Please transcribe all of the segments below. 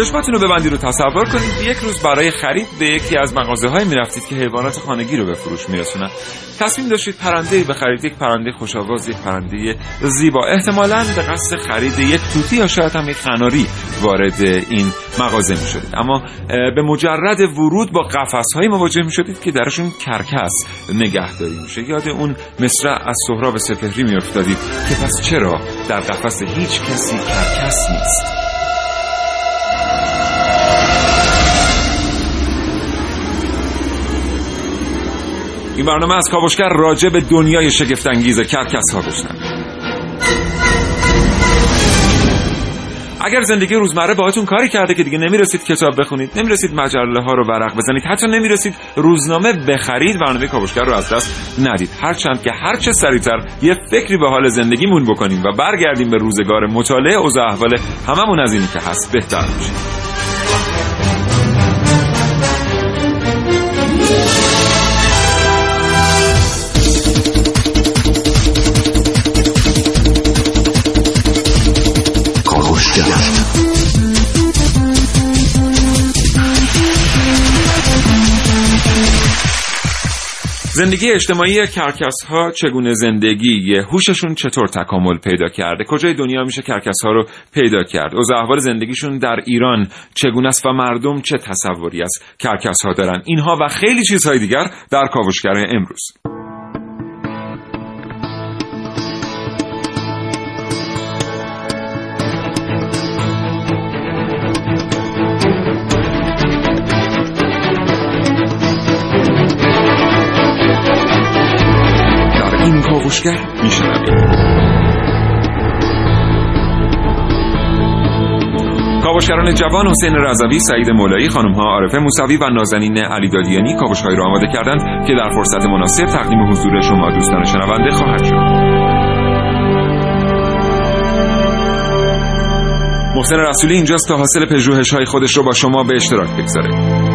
چشماتون رو ببندید رو تصور کنید. یک روز برای خرید به یکی از مغازه های می رفتید که حیوانات خانگی رو به فروش می رسونن. تصمیم داشتید پرنده بخرید یک پرنده خوشاواز یک پرنده زیبا. احتمالا به قصد خرید یک توتی یا شاید هم یک خناری وارد این مغازه می شدید اما به مجرد ورود با قفس های مواجه می شدید که درشون کرکس نگهداری میشه. یاد اون مصرع از سهراب سپهری می افتادید که پس چرا در قفس هیچ کسی کرکس نیست؟ این برنامه از کاوشگر راجع به دنیای شگفتانگیز کرکس ها گفتن اگر زندگی روزمره باهاتون کاری کرده که دیگه نمی‌رسید کتاب بخونید نمی‌رسید مجله ها رو ورق بزنید حتی نمی‌رسید روزنامه بخرید برنامه کاوشگر رو از دست ندید. هرچند که هرچه سریعتر یه فکری به حال زندگیمون بکنیم و برگردیم به روزگار مطالعه اوضاع احوال هممون از اینی که هست بهتر میشه. زندگی اجتماعی کرکس ها چگونه زندگی هوششون چطور تکامل پیدا کرده؟ کجای دنیا میشه کرکس ها رو پیدا کرد؟ اوضاع احوال زندگیشون در ایران چگونه است و مردم چه تصوری از کرکس ها دارن؟ اینها و خیلی چیزهای دیگر در کاوشگر امروز. کاوشگر میشنوید کاوشگران جوان حسین رضوی، سعید مولایی، خانم ها عارفه موسوی و نازنین علی دادیانی کاوشهایی را آماده کردند که در فرصت مناسب تقدیم حضور شما دوستان شنونده خواهد شد. محسن رسولی اینجاست تا حاصل پژوهش های خودش رو با شما به اشتراک بگذاره.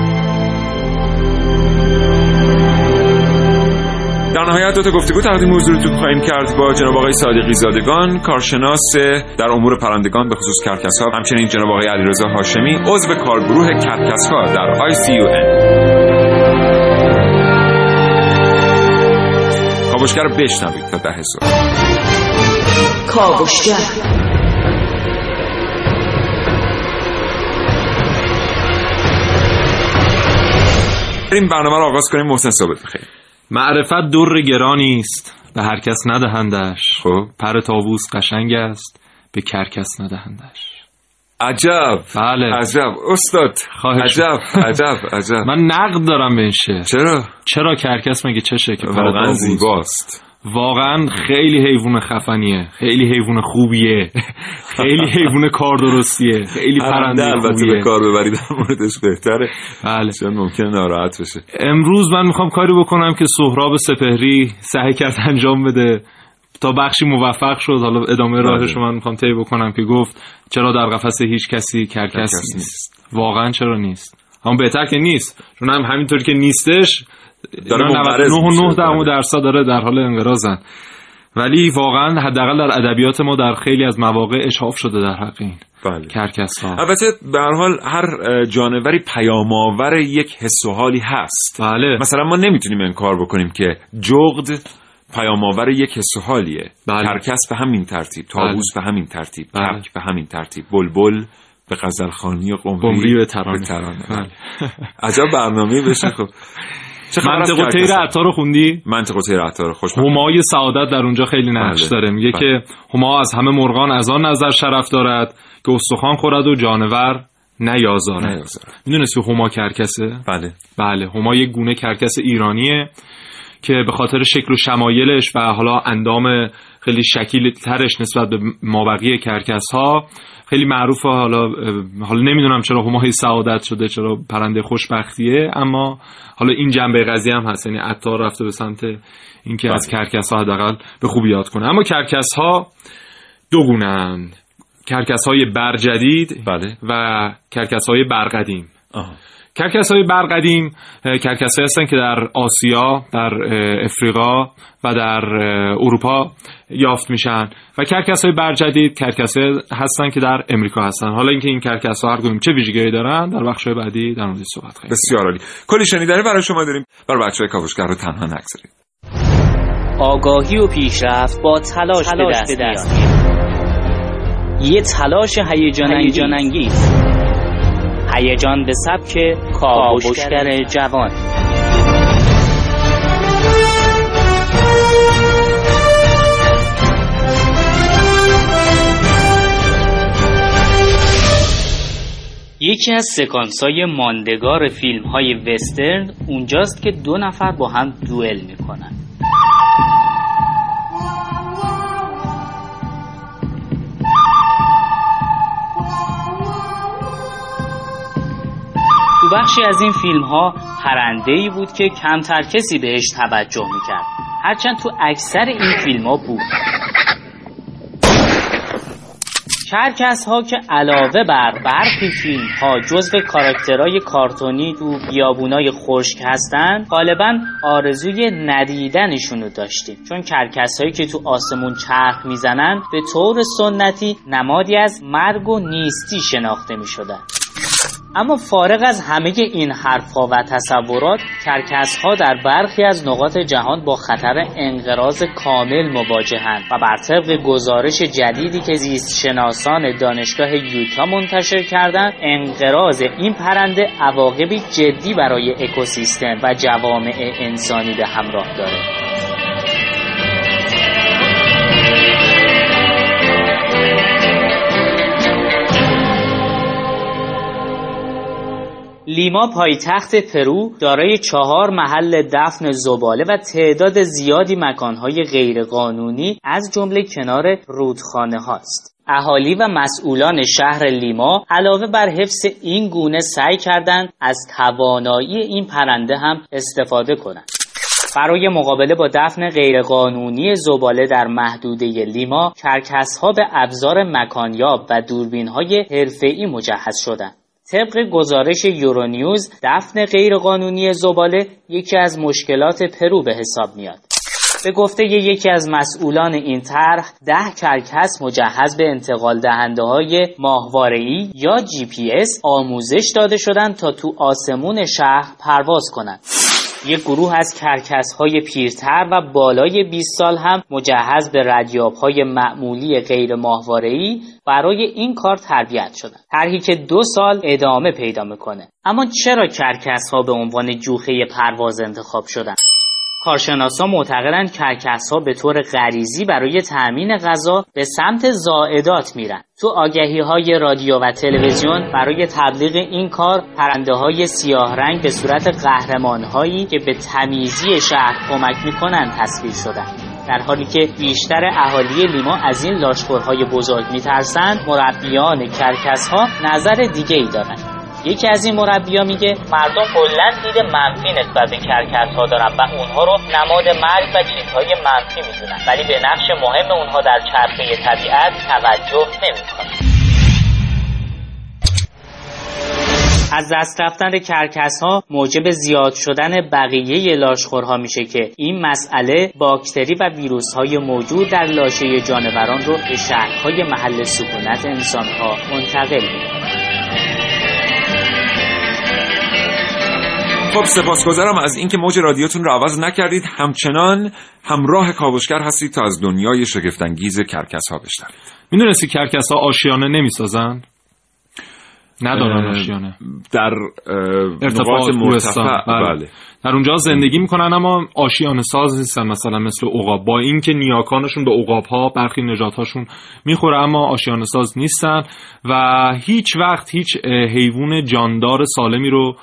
در نهایت دو تا گفتگو تقدیم حضورتون خواهیم کرد با جناب آقای صادقی زادگان کارشناس در امور پرندگان به خصوص کرکس ها همچنین جناب آقای علیرضا هاشمی عضو کارگروه کرکس ها در ICUN کاوشگر رو بشنوید تا ده صبح. کاوشگر. این برنامه رو آغاز کنیم محسن ثابت بخیر معرفت در گرانی است به هر کس ندهندش. خب. پر تاووس قشنگ است به کرکس ندهندش. عجب. بله. عجب. استاد. عجب. عجب. عجب. من نقد دارم به این شعر. چرا؟ چرا کرکس مگه چه شکل؟ واقعا زیباست. واقعا خیلی حیوان خفنیه. خیلی حیوان خوبیه. خیلی حیوان کار درستیه. خیلی پرنده البته به کار ببرید در موردش بهتره. بله. چون ممکنه ناراحت بشه. امروز من می‌خوام کاری بکنم که سهراب سپهری سعی کرد انجام بده. تا بخشی موفق شد. حالا ادامه راهش رو من می‌خوام طی بکنم که گفت چرا در قفس هیچ کسی کرکس نیست. نیست. واقعا چرا نیست؟ هم بهتر که نیست. چون هم همینطوری که نیستش داره 99 درصد داره در حال انقراضن ولی واقعا حداقل در ادبیات ما در خیلی از مواقع اشاف شده در حق این بله. کرکس ها البته به هر حال هر جانوری پیامآور یک حس و حالی هست بله. مثلا ما نمی‌تونیم انکار بکنیم که جغد پیامآور یک حس و حالیه بله. کرکس به همین ترتیب تاووس بله. به همین ترتیب بله. کپک به همین ترتیب بلبل به غزل خانی و قمری, قمری به ترانه, به ترانه. بله. عجب برنامه بشه خب منطق تیر عطار خوندی؟ منطق تیر عطار خوش همای سعادت در اونجا خیلی نقش بله. داره میگه بله. که هما از همه مرغان از آن نظر شرف دارد که استخوان خورد و جانور نیازاره. می‌دونستی هما کرکسه بله بله هما یک گونه کرکس ایرانیه که به خاطر شکل و شمایلش و حالا اندام خیلی شکیل ترش نسبت به مابقی کرکس ها خیلی معروفه حالا حالا نمی‌دونم چرا همای سعادت شده چرا پرنده خوشبختیه اما حالا این جنبه قضیه هم هست. یعنی عطار رفته به سمت اینکه از کرکس ها حداقل به خوبی یاد کنه. اما کرکس ها دو گونه‌اند. کرکس های بر جدید بله. و کرکس های بر قدیم. آها. کرکس های بر قدیم کرکس هستن که در آسیا در افریقا و در اروپا یافت میشن. و کرکس های بر جدید کرکس هستن که در امریکا هستن. حالا اینکه این کرکس ها هر کدوم چه ویژگی دارن در بخش بعدی در موردش صحبت خواهیم بسیار عالی. کلی شنیدنی برای شما داریم. برای بچه های کاوشگر رو تنها نگذارید. آگاهی و پیشرفت با تلاش, به دست, میاد. یه تلاش هیجان انگیز هیجان به سبک کاوشگر جوان. یکی از سکانس های ماندگار فیلم های وسترن اونجاست که دو نفر با هم دوئل می‌کنن. تو بخشی از این فیلم ها پرنده ای بود که کمتر کسی بهش توجه می‌کرد. هرچند تو اکثر این فیلم ها بود. کرکس ها که علاوه بر برخی فیلم ها جزو کاراکترهای کارتونی تو بیابونای خشک هستن غالبا آرزوی ندیدنشونو داشتیم. چون کرکس هایی که تو آسمون چرخ می‌زنن به طور سنتی نمادی از مرگ و نیستی شناخته می‌شدن. اما فارغ از همه این حرفها و تصورات کرکس ها در برخی از نقاط جهان با خطر انقراض کامل مواجهند و بر طبق گزارش جدیدی که زیست شناسان دانشگاه یوتا منتشر کردند انقراض این پرنده عواقبی جدی برای اکوسیستم و جوامع انسانی به همراه داره لیما پایتخت پرو دارای چهار محل دفن زباله و تعداد زیادی مکانهای غیرقانونی از جمله کنار رودخانه هاست. اهالی و مسئولان شهر لیما علاوه بر حفظ این گونه سعی کردند از توانایی این پرنده هم استفاده کنند. برای مقابله با دفن غیرقانونی زباله در محدوده لیما کرکس ها به ابزار مکانیاب و دوربین های حرفه‌ای مجهز شدند. طبق گزارش یورونیوز دفن غیرقانونی زباله یکی از مشکلات پرو به حساب میاد. به گفته یکی از مسئولان این طرح ده کرکس مجهز به انتقال دهنده های ماهواره یا جی پی اس آموزش داده شدند تا تو آسمون شهر پرواز کنند. یک گروه از کرکس های پیرتر و بالای 20 سال هم مجهز به ردیاب های معمولی غیر ماهواره‌ای برای این کار تربیت شدن. طرحی که دو سال ادامه پیدا می‌کنه. اما چرا کرکس ها به عنوان جوخه پرواز انتخاب شدن؟ کارشناسا معتقدند کرکس ها به طور غریزی برای تأمین غذا به سمت زائدات میرن. تو آگهی های رادیو و تلویزیون برای تبلیغ این کار پرنده های سیاه رنگ به صورت قهرمان هایی که به تمیزی شهر کمک می‌کنند تصویر شدن. در حالی که بیشتر اهالی لیما از این لاشخورهای بزرگ میترسند مربیان کرکس ها نظر دیگه ای دارند. یکی از این مربیا میگه مردم کلا دید منفی نسبت به کرکس ها دارن و اونها رو نماد مرگ و چیزهای منفی می‌دونن. ولی به نقش مهم اونها در چرخه طبیعت توجه نمی‌کنن. از دست رفتن کرکس ها موجب زیاد شدن بقیه لاشخورها میشه که این مسئله باکتری و ویروس های موجود در لاشه جانوران رو به شهرهای محل سکونت انسان ها منتقل می‌کنه. خب سپاسگزارم از اینکه موج رادیوتون رو عوض نکردید. همچنان همراه کاوشگر هستید تا از دنیای شگفتانگیز کرکس ها بشنوید. می‌دونستی کرکس ها آشیانه نمی‌سازن؟ ندارن آشیانه. در ارتفاعات مرتفع. بله. بله. در اونجا زندگی می‌کنن اما آشیانه ساز نیستن مثلا مثل عقاب. با اینکه نیاکانشون به عقاب ها برخی نجات هاشون می‌خوره اما آشیانه ساز نیستن و هیچ وقت هیچ حیوان جاندار سالمی رو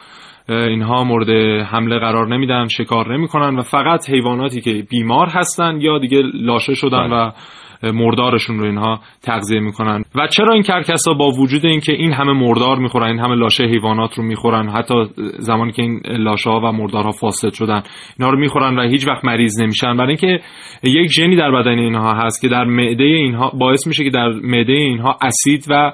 اینها مورد حمله قرار نمیدن شکار نمی‌کنن و فقط حیواناتی که بیمار هستن یا دیگه لاشه شدن بله. و مردارشون رو اینها تغذیه می‌کنن. و چرا این کرکس ها با وجود اینکه این همه مردار می‌خورن این همه لاشه حیوانات رو می‌خورن حتی زمانی که این لاشه ها و مردارها فاسد شدن اینا رو می‌خورن و هیچ وقت مریض نمیشن؟ برای اینکه یک ژنی در بدن اینها هست که در معده اینها باعث میشه که در معده اینها اسید و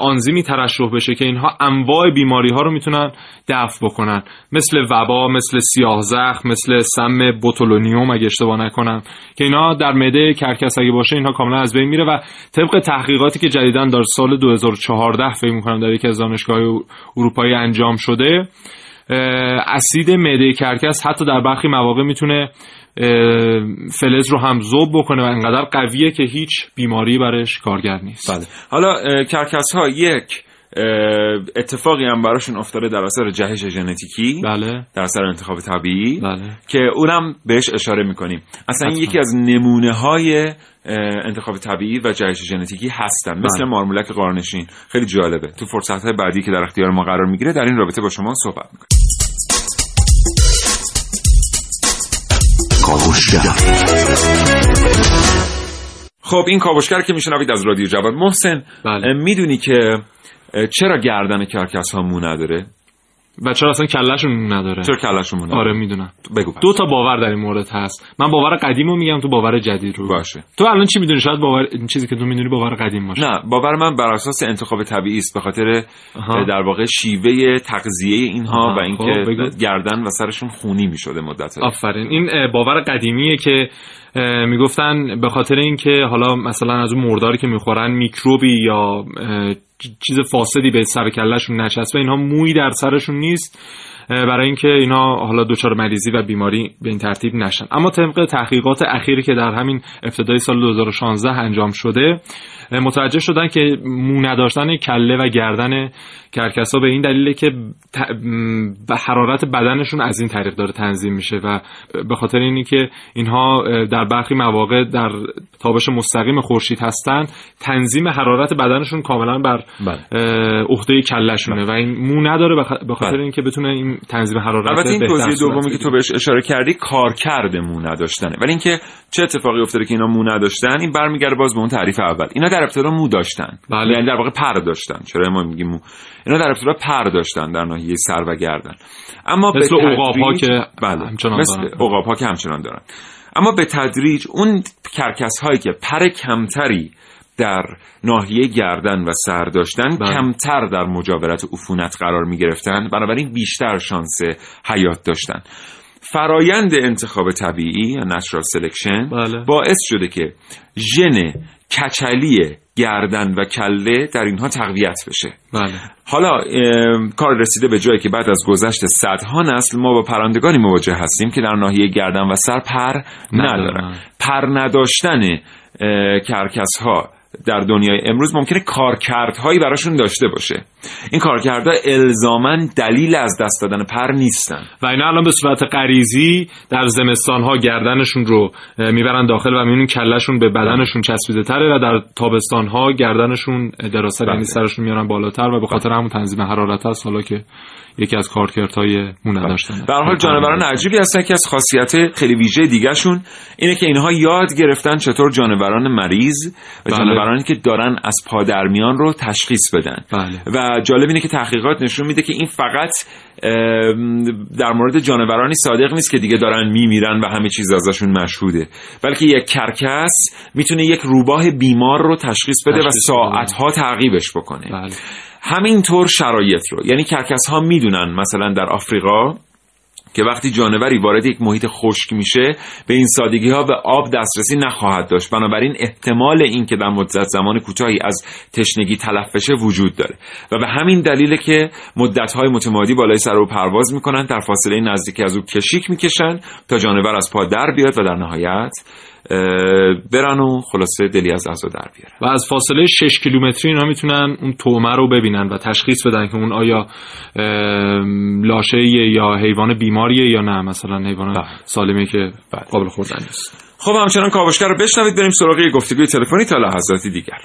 آنزیمی ترشح بشه که اینها انواع بیماری ها رو می‌تونن دفع بکنن. مثل وبا مثل سیاه زخم مثل سم بوتولونیوم اگه اشتباه نکنم که اینا در معده کرکس اگه باشه اینها کاملا از بین میره و طبق تحقیقاتی که جدیدا در سال 2014 فکر می‌کنم در یکی از دانشگاه اروپایی انجام شده اسید معده کرکس حتی در برخی مواقع می‌تونه فلز رو هم ذوب بکنه و انقدر قویه که هیچ بیماری برش کارگر نیست بله. حالا کرکس ها یک اتفاقی هم براشون افتاده در اثر جهش ژنتیکی بله. در اثر انتخاب طبیعی بله. که اونم بهش اشاره می‌کنیم اصلا این یکی از نمونه های انتخاب طبیعی و جهش ژنتیکی هستن مثل بله. مارمولک قارنشین خیلی جالبه تو فرصت های بعدی که در اختیار ما قرار می‌گیره در این رابطه با شما صحبت می‌کنیم خب این کاوشگر که میشنوید از رادیو جوان محسن بله. می‌دونی که چرا گردن کرکس ها مو نداره؟ و چرا اصلا کلشون نداره. چرا کلشون نداره؟ آره می‌دونم. بگو دو تا باور در این مورد هست. من باور قدیمو میگم تو باور جدید رو. باشه. تو الان چی می‌دونی؟ شاید باور این چیزی که تو می‌دونی باور قدیم باشه. نه باور من بر اساس انتخاب طبیعی است. به خاطر در واقع شیوه تغذیه اینها و اینکه خب گردن و سرشون خونی می‌شده مدت آفرین. این باور قدیمیه که می‌گفتن به خاطر اینکه حالا مثلا از اون مرداری که می‌خورن میکروبی یا چیز فاسدی به سر کلشون نشسته اینها موی در سرشون نیست برای اینکه اینا حالا دچار مریضی و بیماری به این ترتیب نشن. اما طبق تحقیقات اخیری که در همین ابتدای سال 2016 انجام شده متوجه شدن که مو نداشتن کله و گردن کرکسا به این دلیله که حرارت بدنشون از این طریق داره تنظیم میشه و به خاطر اینی که اینها در برخی مواقع در تابش مستقیم خورشید هستن تنظیم حرارت بدنشون کاملا بر بله. عهده کلشونه بله. و این مو نداره به خاطر بله. اینکه بتونه این تنظیم حرارت البته این توضیح دومی که تو بهش اشاره کردی کار کرده مو نداشتنه ولی اینکه چه اتفاقی افتاده که اینا مو نداشتن این برمیگرده باز به اون تعریف اول اینا در ابتدا مو داشتن. بله. یعنی در واقع پر داشتن. چرا ما میگیم مو؟ اینا در ابتدا پر داشتن در ناحیه سر و گردن. اما مثل عقاب ها که بله. مثل عقاب ها که همچنان دارن. اما به تدریج اون کرکس هایی که پر کمتری در ناحیه گردن و سر داشتن بله. کمتر در مجاورت عفونت قرار می گرفتن بنابراین بیشتر شانس حیات داشتن. فرایند انتخاب طبیعی یا natural selection بله. باعث شده که ژن کچلی گردن و کله در اینها تقویت بشه. بله. حالا کار رسیده به جایی که بعد از گذشت صدها نسل ما با پرندگانی مواجه هستیم که در ناحیه گردن و سر پر ندارن. پر نداشتن کرکس ها در دنیای امروز ممکنه کارکردهایی براشون داشته باشه. این کارکردها الزاما دلیل از دست دادن پر نیستن. و اینا الان به صورت غریزی در زمستان ها گردنشون رو می‌برن داخل و می‌بینن کلشون به بدنشون چسبیده تره و در تابستان ها گردنشون دراست یعنی بله. سرشون میارن بالاتر و به خاطر همون تنظیم حرارت هست. حالا که یکی از کارکردهای مو نداشتن. در حال جانوران عجیبی هستن که از خاصیت خیلی ویژه دیگهشون اینه که اینها یاد گرفتن چطور جانوران مریض و بله. جانورانی که دارن از پادرمیان رو تشخیص بدن. بله. و جالب اینه که تحقیقات نشون میده که این فقط در مورد جانورانی صادق نیست که دیگه دارن میمیرن و همه چیز ازشون مشهوده. بلکه یک کرکس می‌تونه یک روباه بیمار رو تشخیص بده و ساعتها تعقیبش بکنه. بله. همینطور شرایط رو. یعنی کرکس ها می‌دونن مثلا در آفریقا که وقتی جانوری وارد یک محیط خشک میشه به این سادگی ها به آب دسترسی نخواهد داشت. بنابراین احتمال این که در مدت زمان کوتاهی از تشنگی تلف بشه وجود داره. و به همین دلیل که مدت های متمادی بالای سر رو پرواز می‌کنن در فاصله نزدیکی از او کشیک می‌کشن تا جانور از پا در بیاد و در نهایت برن و خلاصه دلی از غذا در بیارن. و از فاصله 6 کیلومتری اینا می‌تونن اون تومه رو ببینن و تشخیص بدن که اون آیا لاشه یا حیوان بیماریه یا نه. مثلا حیوان بله. سالمه که بله. قابل خوردن نیست. خب همچنان کاوشگر رو بشنوید. بریم سراغ گفتگوی تلفنی تا لحظاتی دیگر.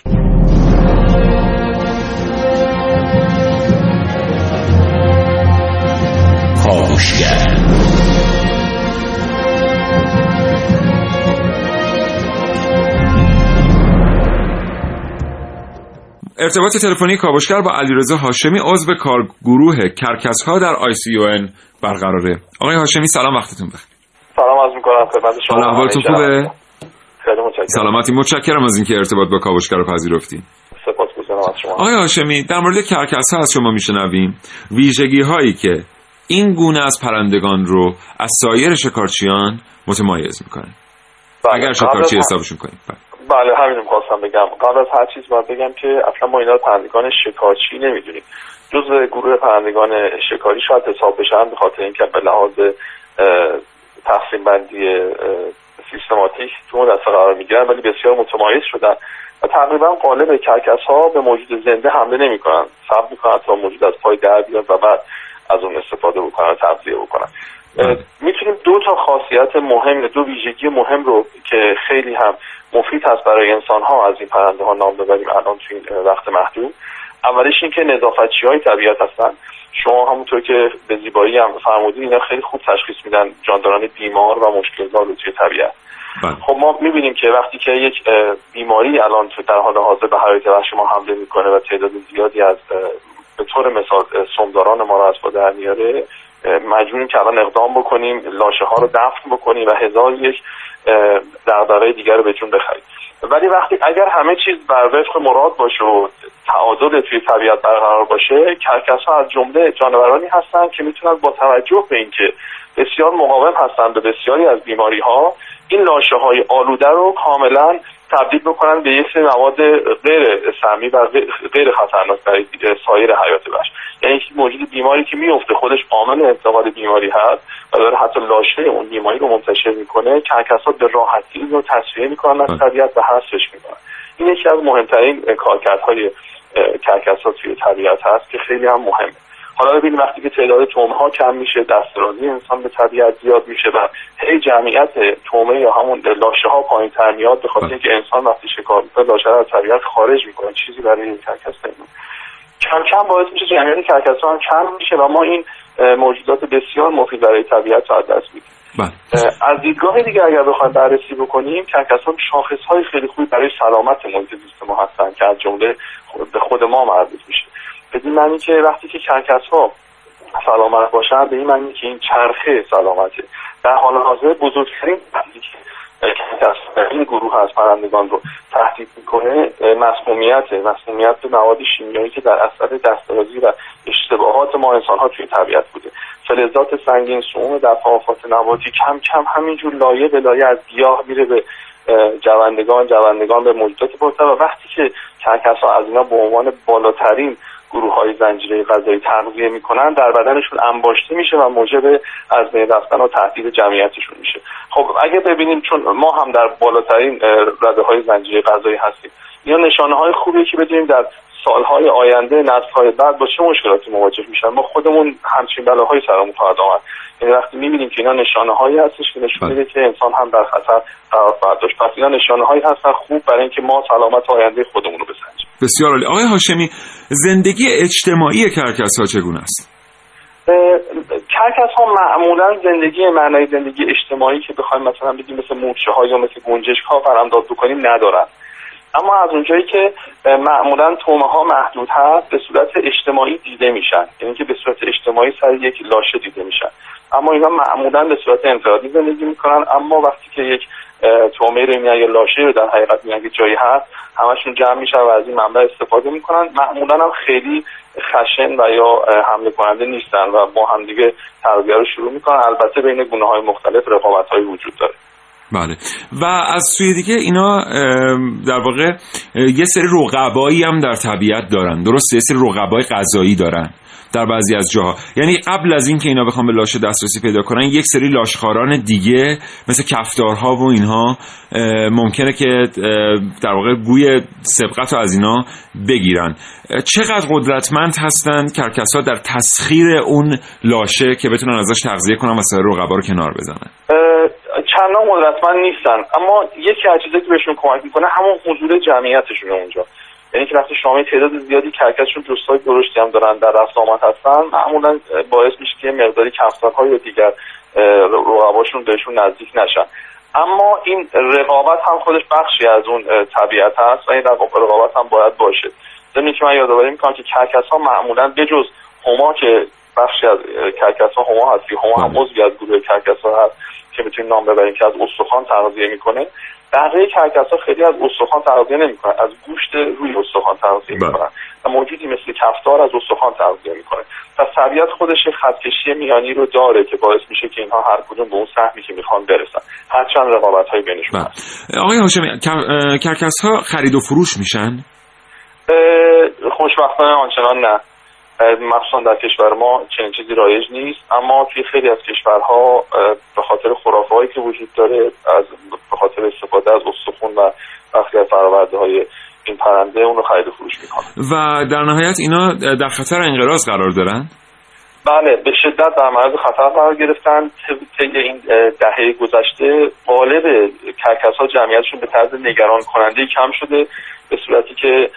کاوشگر. ارتباط تلفنی کاوشگر با علیرضا هاشمی عضو کارگروه کرکس ها در آی سی برقراره. آقای هاشمی سلام وقتتون بخیر. سلام عرض می‌کنم خدمت شما. احوالتون خوبه؟ سلامتی متشکرم از اینکه ارتباط با کاوشگر رو از شما. آقای هاشمی در مورد کرکس ها از شما میشنویم. ویژگی هایی که این گونه از پرندگان رو از سایر شکارچیان متمایز می‌کنه بله. اگر شکارچی حسابشون کنیم. بله. همین خواستم بگم قبل از هر چیز باید بگم که اصلا ما اینا پرندگان شکارچی نمی‌دونیم جز گروه پرندگان شکاری شاید حساب بشن به خاطر اینکه به لحاظ تقسیم بندی سیستماتیک تو اون دسته قرار می‌گیرن ولی بسیار متمایز شدن و تقریبا قالب کرکس ها به موجود زنده حمله نمی‌کنن صبر می‌کنن تا موجود از پای در بیاد و بعد از اون استفاده بکنن و تغذیه بکنن. می‌تونیم دو تا خاصیت مهم دو ویژگی مهم رو که خیلی هم مفید هست برای انسان ها از این پرنده ها نام ببریم الان تو این وقت محدود. اولش این که نظافتچی های طبیعت هستن. شما همونطور که به زیبایی هم فرمودین اینا خیلی خوب تشخیص میدن جانداران بیمار و مشکلدار رو توی طبیعت. بله. خب ما می‌بینیم که وقتی که یک بیماری الان تو در حال حاضر به حیات وحش ما حمله می‌کنه و تعداد زیادی از به طور مثال سمداران ما رو از در میاره مجبوریم که الان اقدام بکنیم لاشه ها رو دفن بکنیم و هزار یک دغدغه دیگر رو به جون بخریم. ولی وقتی اگر همه چیز بر وفق مراد باشه و تعادل توی طبیعت برقرار باشه کرکس ها از جمله جانورانی هستند که می‌تونن با توجه به اینکه بسیار مقاوم هستند به بسیاری از بیماری ها این لاشه های آلوده رو کاملا تبدیل بکنن به یک سری مواد غیر سمی و غیر خطرناک برای سایر حیات وحش موجود بیماری که میفته خودش عامل انتقال بیماری هست و داره حتی لاشه اون بیماری رو منتشر می‌کنه. کرکسات به راحتی رو تصفیه می‌کنن از بله. طبیعت و حذفش می‌کنن. این یکی از مهمترین کارکردهای کرکسات توی طبیعت هست که خیلی هم مهمه. حالا ببینید وقتی که تعداد تومه ها کم میشه دسترازی انسان به طبیعت زیاد میشه و هی جمعیت تومه یا همون لاشه ها پایین تر میاد به خاطر بله. اینکه انسان وقتی شکار می‌کنه لاشه از طبیعت خارج می‌کنه. چیزی برای این کرکس نمیمونه کم کم باعث میشه جمعیت کرکس ها هم کم میشه و ما این موجودات بسیار مفید برای طبیعت رو از دست میدیم. بله. از دیدگاه دیگه اگر بخوایم بررسی بکنیم کرکس ها شاخص های خیلی خوبی برای سلامت محیط زیست ما هستن که از جمله به خود ما مربوط میشه. بدین معنی که وقتی که کرکس ها سلامت باشن به این معنی که این چرخه سلامته. در حال حاضر بزرگترین این گروه از پرندگان رو تهدید می‌کنه مسمومیت مسمومیت به مواد شیمیایی که در اثر دسترازی و اشتباهات ما انسان ها توی طبیعت بوده. فلزات سنگین سوم دفعات نباتی کم کم همینجور لایه به لایه از گیاه میره به جوندگان جوندگان به موجودات پرتر و وقتی که کرکس ها از اینا به عنوان بالاترین گروه های زنجیره غذایی تغذیه می‌کنن در بدنشون انباشته میشه و موجب از بین رفتن و تهدید جمعیتشون میشه. خب اگه ببینیم چون ما هم در بالاترین رده های زنجیره غذایی هستیم. یا نشانه های خوبی که بدونیم در سالهای آینده نسل های بعد با چه مشکلاتی مواجه میشن؟ ما خودمون همچین بلاهای سرمون خواهد آمد. یعنی وقتی می‌بینیم که اینا نشانه هایی هستش که نشون میده که انسان هم در خطر قرار خواهد داشت. پس اینا نشانه هایی هستن خوب برای اینکه ما سلامت آینده خودمون رو بسنجیم. بسیار عالی. آقای هاشمی زندگی اجتماعی کرکس ها چگونه است؟ کرکس ها معمولا زندگی معنای زندگی اجتماعی که بخوایم مثلا بگیم مثل مورچه ها یا مثل گنجشک ها قلمداد بکنیم ندارن. اما از اونجایی که معمولا تومه ها محدود هست به صورت اجتماعی دیده میشن. یعنی که به صورت اجتماعی سر یک لاشه دیده میشن. اما اینا معمولا به صورت انفرادی زندگی می‌کنن. اما وقتی که یک تومه رو یا لاشه رو در حقیقت میگن که جایی هست. همشون جمع میشن و از این منبع استفاده می‌کنن. معمولا هم خیلی خشن و یا حمله کننده نیستن و با همدیگه تغذیه رو شروع می‌کنن. البته بین گونه های مختلف رقابت های وجود داره. بله. و از سوی دیگه اینا در واقع یه سری رقبایی هم در طبیعت دارن. درست یه سری رقبای غذایی دارن. در بعضی از جاها. یعنی قبل از اینکه اینا بخوام به لاشه دسترسی پیدا کنن یک سری لاشخاران دیگه مثل کفتارها و اینها ممکنه که در واقع گوی سبقت رو از اینا بگیرن. چقدر قدرتمند هستند کرکس ها در تسخیر اون لاشه که بتونن ازش تغذیه کنن و سایر رقبا رو کنار بزنن؟ چندان قدرتمند نیستن اما یکی از چیزایی که بهشون کمک می‌کنه همون حضور جمعیتشون اونجا. یعنی که وقتی شما تعداد زیادی کرکسشون دوستای درشتی هم دارن در رفت آمد هستن معمولا باعث میشه که مقداری کفتارهای یا دیگر رقباشون بهشون نزدیک نشن. اما این رقابت هم خودش بخشی از اون طبیعت هست و این رقابت هم باید باشه. زمین که من یادآوری می‌کنم که کرکس ها معمولا بجز هما که بخشی از کرکس ها هما هست هما هم عضوی از گروه کرکس ها هست که می‌تونیم نام ببریم که از استخوان تغذیه می‌کنه. بقیه کرکس ها خیلی از استخوان تغذیه نمی‌کنن از گوشت روی استخوان تغذیه بله. می‌کنن و موجودی مثل کفتار از استخوان تغذیه می‌کنه. پس طبیعت خودش خطکشی میانی رو داره که باعث میشه که اینها هر کدوم به اون سهمی که می‌خوان برسن. هرچند رقابت های بینشون بله. هست. آقای هاشمی کرکس ها خرید و فروش میشن؟ خوشبختانه آنچنان نه. مخصوصا در کشور ما چنین چیزی رایج نیست. اما توی خیلی از کشورها به خاطر خرافه هایی که وجود داره از به خاطر استفاده از استخون و برخی از های این پرنده اون رو خرید و فروش می‌کنن. و در نهایت اینا در خطر انقراض قرار دارن؟ بله به شدت در معرض خطر قرار گرفتن. طی این دهه گذشته قالب کرکس ها جمعیتشون به طرز نگران کننده کم شده. به صورتی که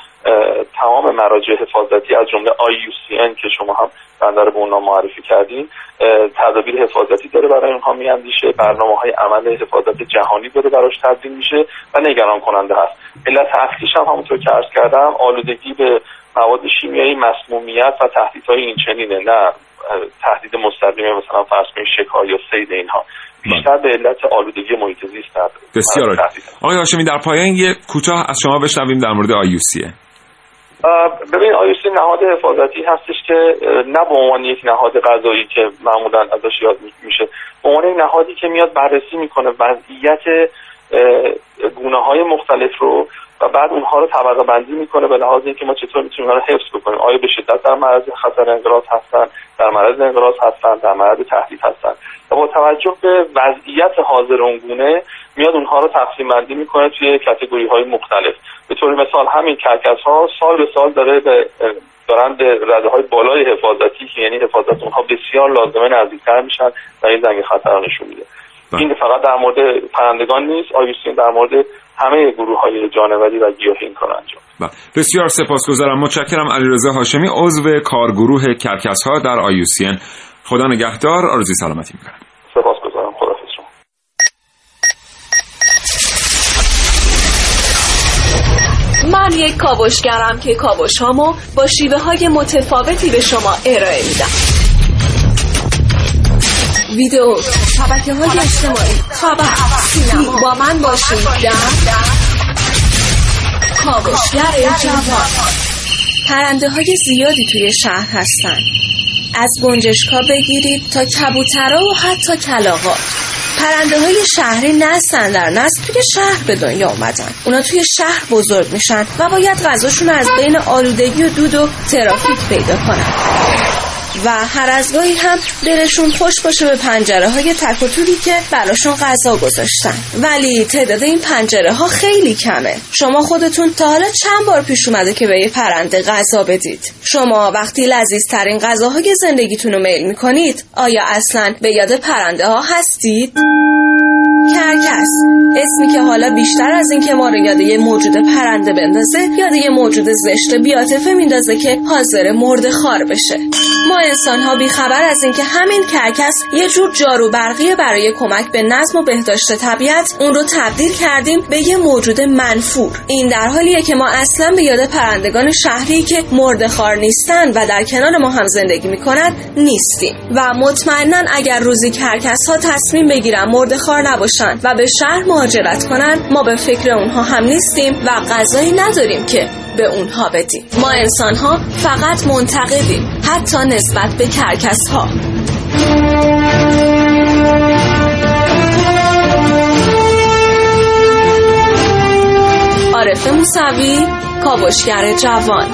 تمام مراجع حفاظتی از جمله IUCN که شما هم بنده به اونا معرفی کردین تدابیر حفاظتی داره برای اونها میاندیشه برنامه های عمل حفاظت جهانی داره براش تبدیل میشه و نگران کننده هست. علت اصلیش هم همونطور که عرض کردم آلودگی به مواد شیمیایی مسمومیت و تهدیدهای این چنینه نه تهدید مستقیم مثلا فرض کنید شکار یا سید اینها. بیشتر به علت آلودگی محیط زیست بسیار آقای هاشمی در پایان یه کوتاه از شما بشنویم در مورد آیوسیه ببین آیوسی نهاد حفاظتی هستش که نه به عنوان یک نهاد غذایی که معمولا ازش یاد میشه به عنوان یک نهادی که میاد بررسی می‌کنه وضعیت گونه های مختلف رو و بعد اونها رو طبقه بندی می‌کنه به لحاظ اینکه ما چطور می‌تونیم اونها رو حفظ بکنیم. آیا به شدت در معرض خطر انقراض هستن در معرض انقراض هستن در معرض تهدید هستن؟ و با توجه به وضعیت حاضر اونگونه میاد اونها رو تقسیم بندی می‌کنه توی کتگوری های مختلف. به طور مثال همین کرکس ها سال به سال داره به دارن به رده های بالای حفاظتی که یعنی حفاظت اونها بسیار لازمه نزدیکتر میشن و این زنگ خطر نشون میده. بله. این فقط در مورد پرندگان نیست. آیوسین در مورد همه گروه های جانوری و گیاهی این کار انجام بله. بسیار سپاسگزارم. متشکرم علیرضا هاشمی عضو کارگروه کرکس ها در آیوسین خدا نگهدار. آرزوی سلامتی می‌کنم. سپاسگزارم. خدا شما. من یک کاوشگرم که کاوش هامو با شیوه های متفاوتی به شما ارائه میدم. ویدیو شبکه های اجتماعی. خبر سینما با من باشید در کاوشگر جوان. پرنده های زیادی توی شهر هستن. از گنجشکا بگیرید تا کبوترها و حتی کلاغا پرنده های شهری نستن در نست توی شهر به دنیا اومدن اونا توی شهر بزرگ میشن و باید غذاشون از بین آلودگی و دود و ترافیک پیدا کنن. و هر از گاهی هم دلشون خوش باشه به پنجره های تک که براشون غذا گذاشتن. ولی تعداد این پنجره ها خیلی کمه. شما خودتون تا حالا چند بار پیش اومده که به یه پرنده غذا بدید؟ شما وقتی لذیذترین غذاهای زندگیتون رو میل می‌کنید آیا اصلا به یاد پرنده ها هستید؟ کرکس اسمی که حالا بیشتر از این که ما رو یاد یه موجود پرنده بندازه یاد یه موجود زشت بیاتفه میندازه که حاضر مرد خار بشه. ما انسان ها بیخبر از اینکه همین کرکس یه جور جارو برقی برای کمک به نظم و بهداشت طبیعت اون رو تبدیل کردیم به یه موجود منفور. این در حالیه که ما اصلا به یاد پرندگان شهری که مرد خار نیستن و در کنار ما هم زندگی می‌کنن نیستیم. و مطمئنا اگر روزی کرکس ها تصمیم بگیرن مرد خار نباشن و به شهر مهاجرت کنن ما به فکر اونها هم نیستیم و غذایی نداریم که به اونها بدیم. ما انسان ها فقط منتقدیم حتی نسبت به کرکس ها عارف موسوی کاوشگر جوان.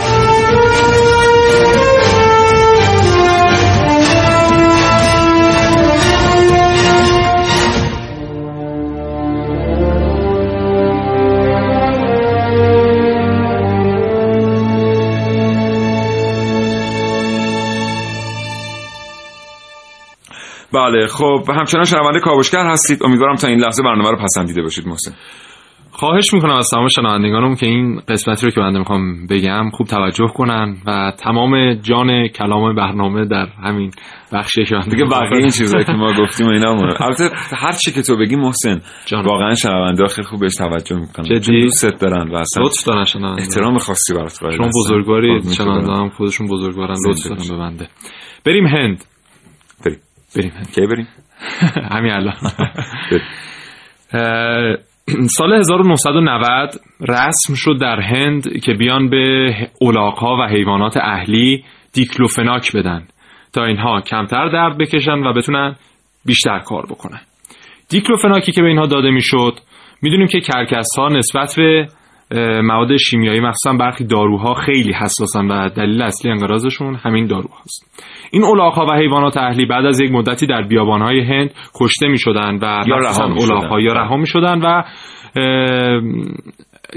بله خب همچنان شنونده کاوشگر هستید امیدوارم تا این لحظه برنامه رو پسندیده باشید محسن خواهش می‌کنم از تمام شنوندگانم که این قسمتی رو که بنده می‌خوام بگم خوب توجه کنن و تمام جان کلام برنامه در همین بخشی که دیگه بقیه این چیزایی که ما گفتیم و اینا مونه البته هر چی که تو بگی محسن جان. واقعا شنونده خیلی خوب بهش توجه می‌کنن جدی؟ چون دوستت دارن و اصلا لطف دارن شنونده احترام خاصی برات قائل شما هستن. بزرگواری قربونت شنونده. هم خودشون بزرگوارن لطف دارن. به بنده بریم هند بریم. کی بریم؟ همین الان. سال 1990 رسم شد در هند که بیان به الاغ‌ها و حیوانات اهلی دیکلوفناک بدن تا اینها کمتر درد بکشن و بتونن بیشتر کار بکنن. دیکلوفناکی که به اینها داده می‌شد می‌دونیم که کرکس ها نسبت به مواد شیمیایی مخصوصا برخی داروها خیلی حساسن و دلیل اصلی انقراضشون همین داروهاست این الاغ‌ها و حیوانات اهلی بعد از یک مدتی در بیابان‌های هند کشته می‌شدن و یا رها. الاغ‌ها یا رها می‌شدن و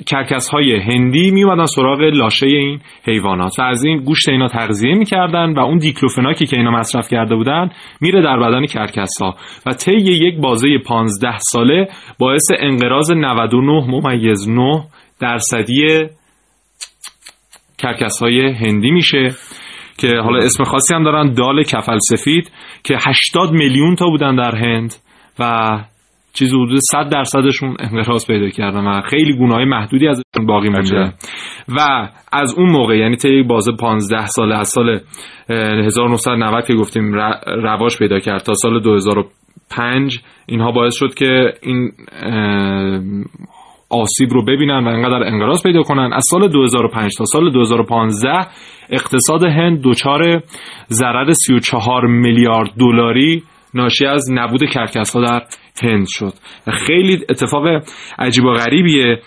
کرکس های هندی می اومدن سراغ لاشه این حیوانات و از این گوشت اینا تغذیه می‌کردن و اون دیکلوفناکی که اینا مصرف کرده بودن میره در بدن کرکس ها و طی یک بازه 15 ساله باعث انقراض 99 ممیز 9 درصدی کرکس های هندی میشه که حالا اسم خاصی هم دارن دال کفل سفید که 80 میلیون تا بودن در هند و چیز حدود 100 درصدشون انقراض پیدا کردن و خیلی گونه محدودی ازشون باقی مونده. و از اون موقع یعنی طی یک بازه 15 ساله از سال اه، 1990 که گفتیم رواج پیدا کرد تا سال 2005 اینها باعث شد که این آسیب رو ببینن و انقدر انقراض پیدا کنن. از سال 2005 تا سال 2015 اقتصاد هند دچار ضرر 34 میلیارد دلاری ناشی از نبود کرکس ها در هند شد. خیلی اتفاق عجیب و غریبیه.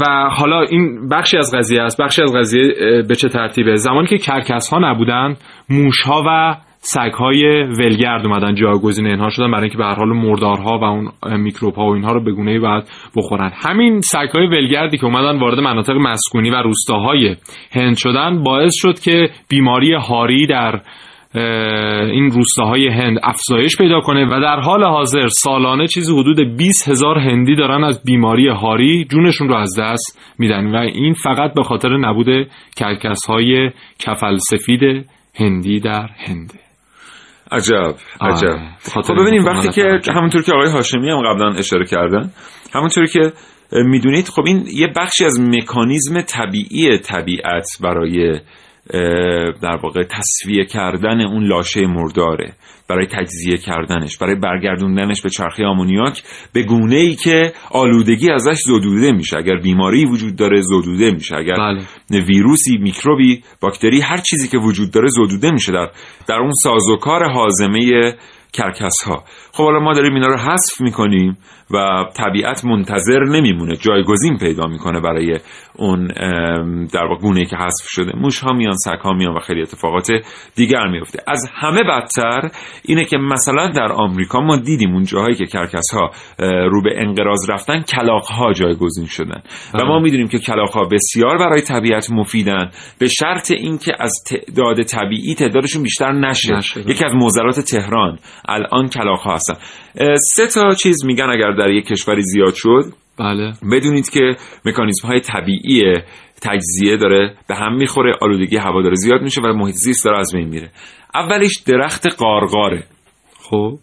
و حالا این بخشی از قضیه است. بخشی از قضیه به چه ترتیبه؟ زمانی که کرکس ها نبودن موش ها و سگ های ولگرد اومدن جایگزین اینها شدن برای اینکه به هر حال مردارها و اون میکروب ها و اینها رو به گونه‌ای بعد بخورن. همین سگ های ولگردی که اومدن وارد مناطق مسکونی و روستاهای هند شدن باعث شد که بیماری هاری در این روستاهای هند افزایش پیدا کنه و در حال حاضر سالانه چیزی حدود 20 هزار هندی دارن از بیماری هاری جونشون رو از دست میدن و این فقط به خاطر نبود کرکس های کفل سفید هندی در هنده عجب عجب خب ببینیم وقتی که. همونطور که آقای هاشمی هم قبلا اشاره کردن همونطور که می‌دونید خب این یه بخشی از مکانیزم طبیعی طبیعت برای در واقع تصفیه کردن اون لاشه مرداره. برای تجزیه کردنش برای برگردوندنش به چرخه آمونیاک به گونه ای که آلودگی ازش زدوده میشه. اگر بیماری وجود داره زدوده میشه. اگر بله. ویروسی میکروبی باکتری هر چیزی که وجود داره زدوده میشه در در اون سازوکار حازمه کرکس ها خب حالا ما داریم اینا رو حذف می‌کنیم. و طبیعت منتظر نمیمونه جایگزین پیدا می‌کنه برای اون در واقع گونه که حذف شده. موش ها میان سگ ها میان و خیلی اتفاقات دیگر میفته. از همه بدتر اینه که مثلا در آمریکا ما دیدیم اون جاهایی که کرکس ها رو به انقراض رفتن کلاق ها جایگزین شدن. و ما می‌دونیم که کلاق ها بسیار برای طبیعت مفیدن به شرط اینکه از تعداد طبیعی تعدادشون بیشتر نشه, نشه. یکی از موزلات تهران الان کلاق ها هستن. سه تا چیز میگن اگر در یک کشوری زیاد شد. بله. بدونید که مکانیزم های طبیعی تجزیه داره به هم می‌خوره آلودگی هوا داره زیاد میشه و محیط زیست داره از بین میره. اولیش درخت قارقاره. خب.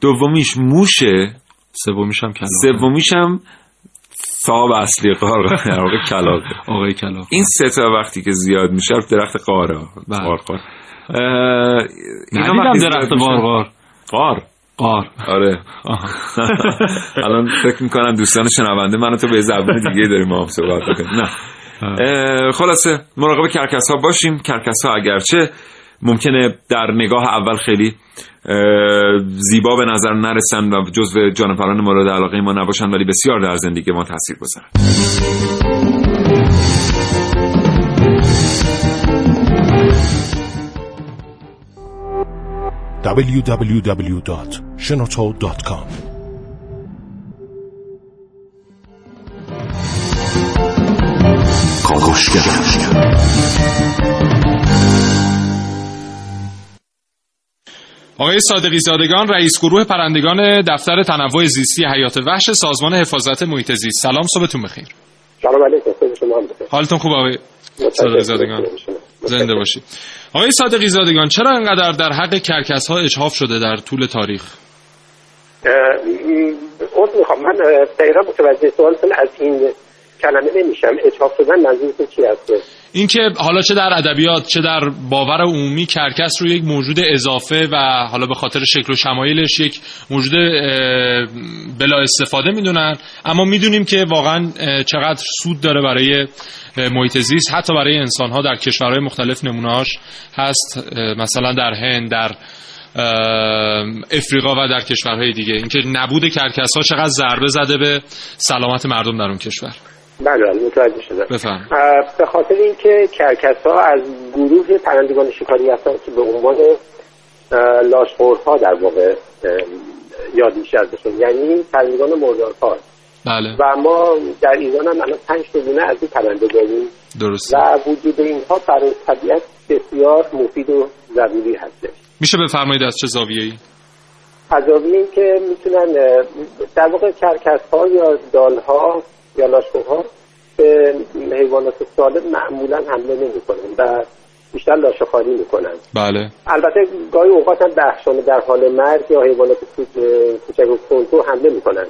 دومیش موشه سومیش هم کلاغ سومیش هم صاحب اصلی قارقار در واقع کلاغه. آقای کلاغ این سه تا وقتی که زیاد میشه درخت قاره بله. قارقار اینا درخت قارقار قار. قار آره. الان فکر می‌کنم دوستان شنونده منو تو به زبون دیگه داریم ما هم صحبت نه. خلاصه مراقب کرکس ها باشیم. کرکس ها اگرچه ممکنه در نگاه اول خیلی زیبا به نظر نرسن و جزو جانوران مورد علاقه ما نباشن ولی بسیار در زندگی ما تاثیر گذارن. www.shenoto.com آقای صادقی زادگان رئیس گروه پرندگان دفتر تنوع زیستی حیات وحش سازمان حفاظت محیط زیست. سلام صبحتون بخیر. سلام علیکم شما حالتون خوب آقای صادقی زادگان؟ زنده باشید آقای صادقی زادگان چرا انقدر در حق کرکس ها اجحاف شده در طول تاریخ؟ عذر می‌خوام. من دقیقا متوجه سوالتون از این کلمه نمیشم. اجحاف شدن منظورتون چی هست؟ اینکه حالا چه در ادبیات چه در باور عمومی کرکس رو یک موجود اضافه و حالا به خاطر شکل و شمایلش یک موجود بلا استفاده می‌دونن. اما می‌دونیم که واقعا چقدر سود داره برای محیط زیست. حتی برای انسان ها در کشورهای مختلف نمونهاش هست. مثلا در هند در افریقا و در کشورهای دیگه. اینکه نبود کرکس ها چقدر ضربه زده به سلامت مردم در اون کشور. بله بله متوجه شدم. به خاطر اینکه کرکس ها از گروه پرندگان شکاری هستن که به عنوان لاشخورها در واقع یاد میشه ازشون. یعنی پرندگان مردارها بله. و ما در ایران هم الان پنج گونه از این پرنده داریم. درسته. و وجود اینها برای طبیعت بسیار مفید و ضروری هستش. میشه بفرمایید از چه زاویه‌ای؟ از زاویه که می‌تونن در واقع کرکس ها یا دال ها یا لاشخورها به حیوانات سالم معمولا حمله نمی‌کنن و بیشتر لاشه خاری می‌کنن. بله. البته گاهی اوقات هم بخشانه در حال مرگ یا حیوانات کوچک و کنتو حمله می‌کنن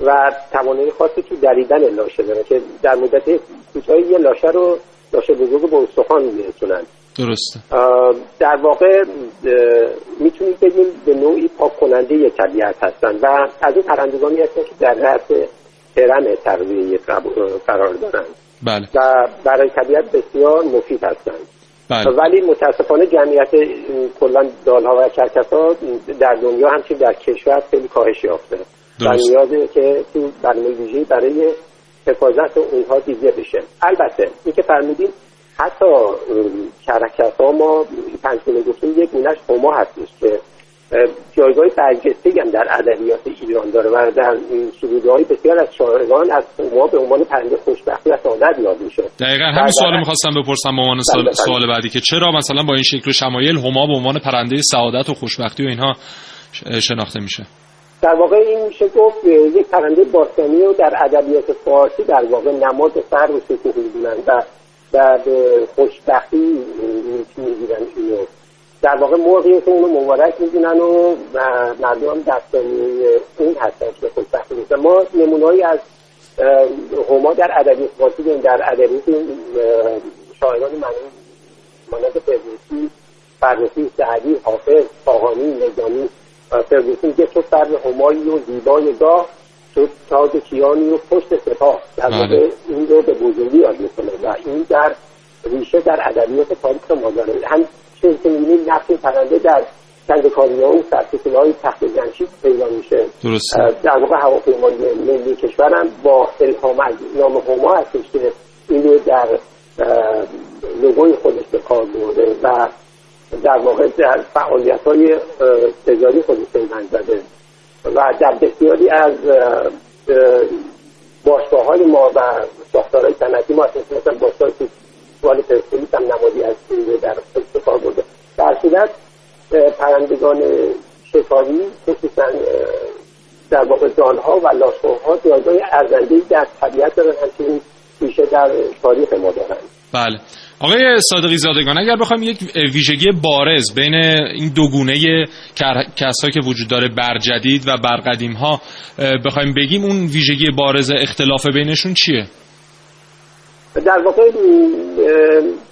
و توانایی خاصی که دریدن لاشه دارن که در مدت کوتاهی یه لاشه رو لاشه بزرگ به استخوان میرسونن. درسته. در واقع می‌تونید بگیم به نوعی پاک کننده طبیعت هستن و از این پرندگانی هستن که در رأس هرم تغذیه قرار دارن. بله. و برای طبیعت بسیار مفید هستند بله. ولی متاسفانه جمعیت کلا دالها و کرکس ها در دنیا همچنین در کشور خیلی کاهش یافته. و. نیازه که تو برنامه ویژه‌ای برای حفاظت اونها دیده بشه. البته این که فرمودین حتی کرکس ها ما پنج گفتیم یک گونهش هما هستش که جایگاه برجسته هم در ادبیات ایران داره و در بسیار از شاعران از هما به عنوان پرنده خوشبختی و سعادت یاد میشه. دقیقا همین سوال. می‌خواستم بپرسم به عنوان سوال, بعدی که چرا مثلا با این شکل و شمایل هما به عنوان پرنده سعادت و خوشبختی و اینها شناخته میشه؟ در واقع این میشه گفت یک پرنده باستانی رو در ادبیات فارسی در واقع نماد فر و سکوهی می‌دونن و و به خوشبختی می‌گیرن اینو. در واقع مرغی که اونو مبارک می‌دونن و مردم دستانی اون هستن که خوشبختی می‌دونن ما نمونهایی از هما در ادبیات فارسی داریم در ادبیات اه، شاعران مانند فردوسی فرخی سعدی حافظ خاقانی نظامی و فردوسی میگه تو سر همایی و زیبای گاه تو تاج کیانی و پشت سپاه. در بله. واقع این رو به بزرگی یاد می‌کنه و این در ریشه در ادبیات تاریخ ما داره هم چه که می‌بینیم نقش پرنده در کندکاری ها و سرسکل های تخت جمشید پیدا میشه. در واقع هواپیمای ملی کشورم با الهام از نام هما هستش که این رو در لوگوی خودش به کار برده و در واقع در فعالیت های تجاری خودش پیوند زده. و در بسیاری از باشگاه های ما و ساختارهای صنعتی ما مثلا باشگاه فوتبال پرسپولیس هم نمادی از رو در کار برده در صورت پرندگان شکاری خصوصا در واقع دانها و لاشخورها جایگاه ارزندهای در طبیعت دارن همچنین ریشه در تاریخ ما دارن. بله. آقای صادقی زادگان اگر بخوایم یک ویژگی بارز بین این دو گونه کسایی که وجود داره برجدید و برقدیم ها بخوایم بگیم اون ویژگی بارز اختلاف بینشون چیه؟ در واقع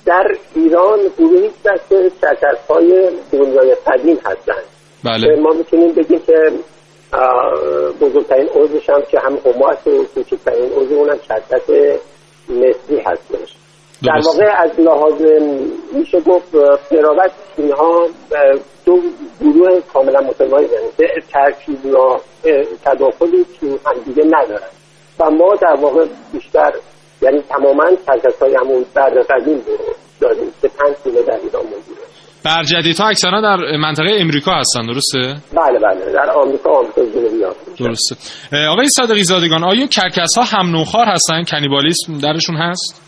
در ایران گروهی که چکس های دنیای قدیم هستند. بله. ما می‌تونیم بگیم که بزرگترین عضوش هم که هم هما هست و کوچکترین عضو اونم چکس مصری هستش. در. واقع از لحاظ میشه گفت قرابت اینها دو گروه کاملا متمایز ترکیب یا تداخلی تو همدیگه ندارن. و ما در واقع بیشتر یعنی تماما چکس های همون در قدیم رو داریم. که پنج گونه در ایران موجوده برجدید. ها اکثرا در منطقه امریکا هستن درسته؟ بله بله. در آمریکا آمریکا جنوبی درسته. آقای صادقی زادگان آیا کرکس ها هم نوخار هستن؟ کنیبالیسم درشون هست؟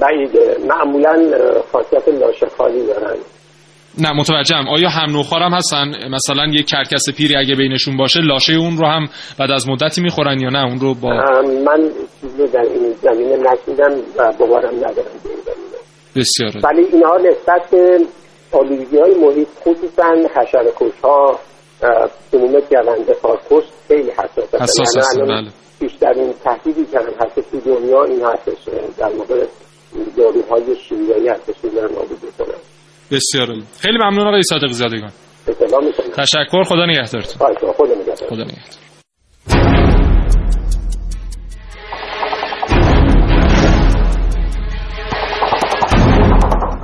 بعید معمولا خاصیت لاشخاری دارن. نه متوجهم. آیا هم نوخوار هم هستن؟ مثلا یک کرکس پیری اگه بینشون باشه لاشه اون رو هم بعد از مدتی می‌خورن یا نه؟ اون رو با من چیزی در این زمینه نشیدم و باورم ندارم این بسیار ولی اینها نسبت به آلودگی های محیط خصوصا حشرکش ها عموم گونده خارکش خیلی حساس حساس یعنی هستن بله. بیشترین تهدیدی که هم هست تو دنیا این هستش در مورد داروهای شیمیایی هستش دارن نابود بسیار عالی. خیلی ممنون آقای صادق زادگان. تشکر. خدا نگهدارتون. خدا نگهدار. خدا نگهدار.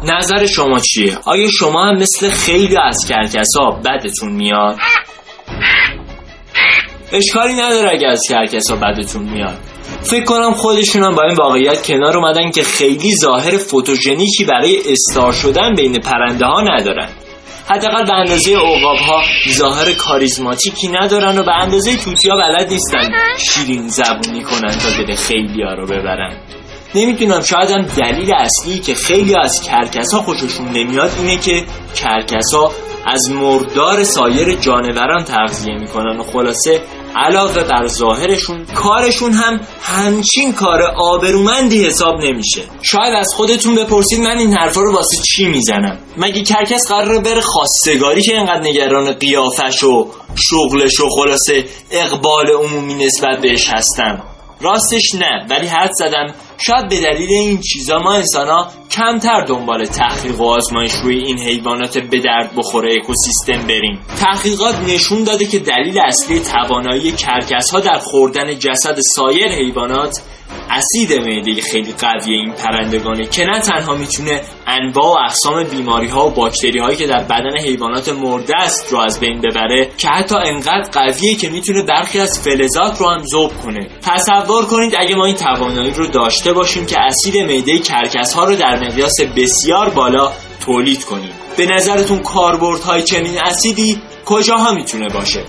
نظر شما چیه؟ آیا شما هم مثل خیلی از کرکسا بدتون میاد؟ اشکالی نداره اگه از کرکسا بدتون میاد. فکر کنم خودشونم با این واقعیت کنار اومدن که خیلی ظاهر فوتوژنیکی برای استار شدن بین پرنده ها ندارن. حداقل به اندازه عقاب ها ظاهر کاریزماتیکی ندارن و به اندازه توتی ها بلد نیستن شیرین زبونی کنن تا دل خیلی ها رو ببرن. نمی‌دونم شاید هم دلیل اصلی که خیلی از کرکس ها خوششون نمیاد اینه که کرکس ها از مردار سایر جانوران تغذیه می‌کنن و خلاصه علاوه بر ظاهرشون کارشون هم همچین کار آبرومندی حساب نمیشه. شاید از خودتون بپرسید من این حرفا رو واسه چی می‌زنم؟ مگه کرکس قراره بره خواستگاری که اینقدر نگران قیافش و شغلش و خلاصه اقبال عمومی نسبت بهش هستی راستش نه ولی حدس زدم. شاید به دلیل این چیزا ما انسان کمتر دنبال تحقیق و آزمایش روی این حیوانات به درد بخور اکوسیستم بریم. تحقیقات نشون داده که دلیل اصلی توانایی کرکس ها در خوردن جسد سایر حیوانات اسید معده خیلی قوی این پرندگانه که نه تنها می‌تونه انواع و اقسام بیماری ها و باکتری هایی که در بدن حیوانات مرده است رو از بین ببره که حتی انقدر قویه که می‌تونه برخی از فلزات رو هم ذوب کنه. تصور کنید اگه ما این توانایی رو داشته باشیم که اسید معده کرکس ها رو در مقیاس بسیار بالا تولید کنیم. به نظرتون کاربردهای چنین اسیدی کجاها می‌تونه باشه؟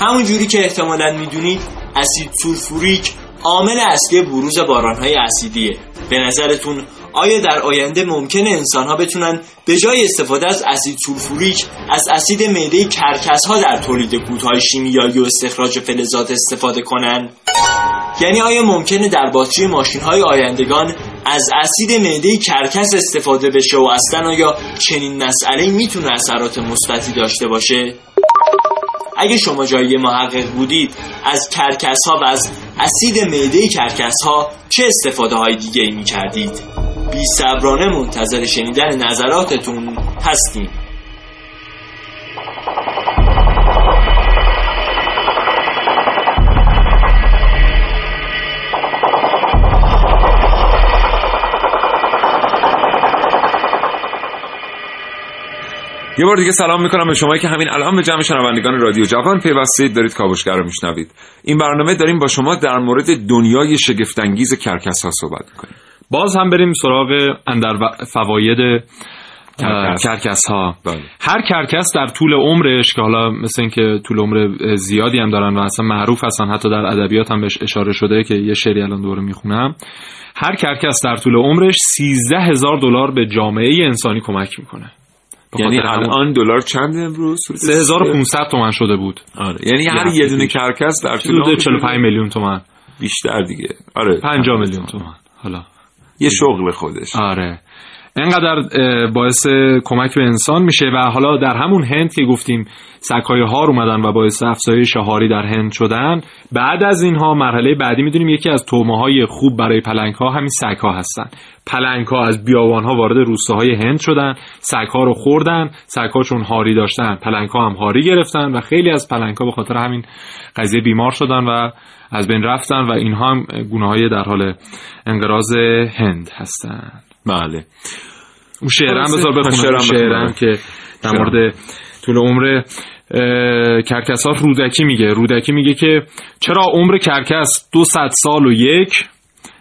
همون جوری که احتمالا می‌دونید اسید سولفوریک عامل اصلی بروز بارانهای اسیدیه به نظرتون آیا در آینده ممکنه انسان ها بتونن به جای استفاده از اسید سولفوریک از اسید معده کرکس ها در تولید کودهای شیمیایی و استخراج فلزات استفاده کنن؟ یعنی آیا ممکنه در باتری ماشین های آیندگان از اسید معده کرکس استفاده بشه و اصلا آیا چنین مسئله می‌تونه اثرات مثبتی داشته باشه؟ اگه شما جای محقق بودید از کرکس ها و از اسید معده کرکس ها چه استفاده های دیگه ای می کردید؟ بی منتظر شنیدن نظراتتون هستیم یه بار دیگه سلام می‌کنم به شما که همین الان به جمع شنوندگان رادیو جوان پیوستید دارید کاوشگر رو میشنوید. این برنامه داریم با شما در مورد دنیای شگفتانگیز کرکس ها صحبت می‌کنیم. باز هم بریم سراغ اندر فواید کرکس. کرکس. ها بله. هر کرکس در طول عمرش که حالا مثل اینکه طول عمر زیادی هم دارن و اصلا معروف هستن حتی در ادبیات هم بهش اشاره شده که یه شعری الان داره می‌خونم. هر کرکس در طول عمرش 13 هزار دلار به جامعه انسانی کمک می‌کنه. یعنی الان دلار چند امروز؟ 3500 تومن شده بود. آره. یعنی هر یه دونه کرکس در طول حدود عمرش 45 میلیون تومن. بیشتر دیگه. آره. 50 میلیون تومن. حالا. یه شغل خودش. آره. انقدر اه، باعث کمک به انسان میشه و حالا در همون هند که گفتیم سگهای هار اومدن و باعث افزایش هاری در هند شدن بعد از اینها مرحله بعدی می‌دونیم یکی از تومه های خوب برای پلنگ ها همین سگ هستن. پلنگ ها از بیابان ها وارد روستاهای هند شدن سگ ها رو خوردن سگ ها چون هاری داشتن پلنگ ها هم هاری گرفتن و خیلی از پلنگ ها به خاطر همین قضیه بیمار شدن و از بین رفتن و اینها هم گونه های در حال انقراض هند هستن. بله اون شعرم بذار بخونم شعرم. که در. مورد طول عمر اه، کرکس ها رودکی میگه رودکی میگه که چرا عمر کرکس دو صد سال و یک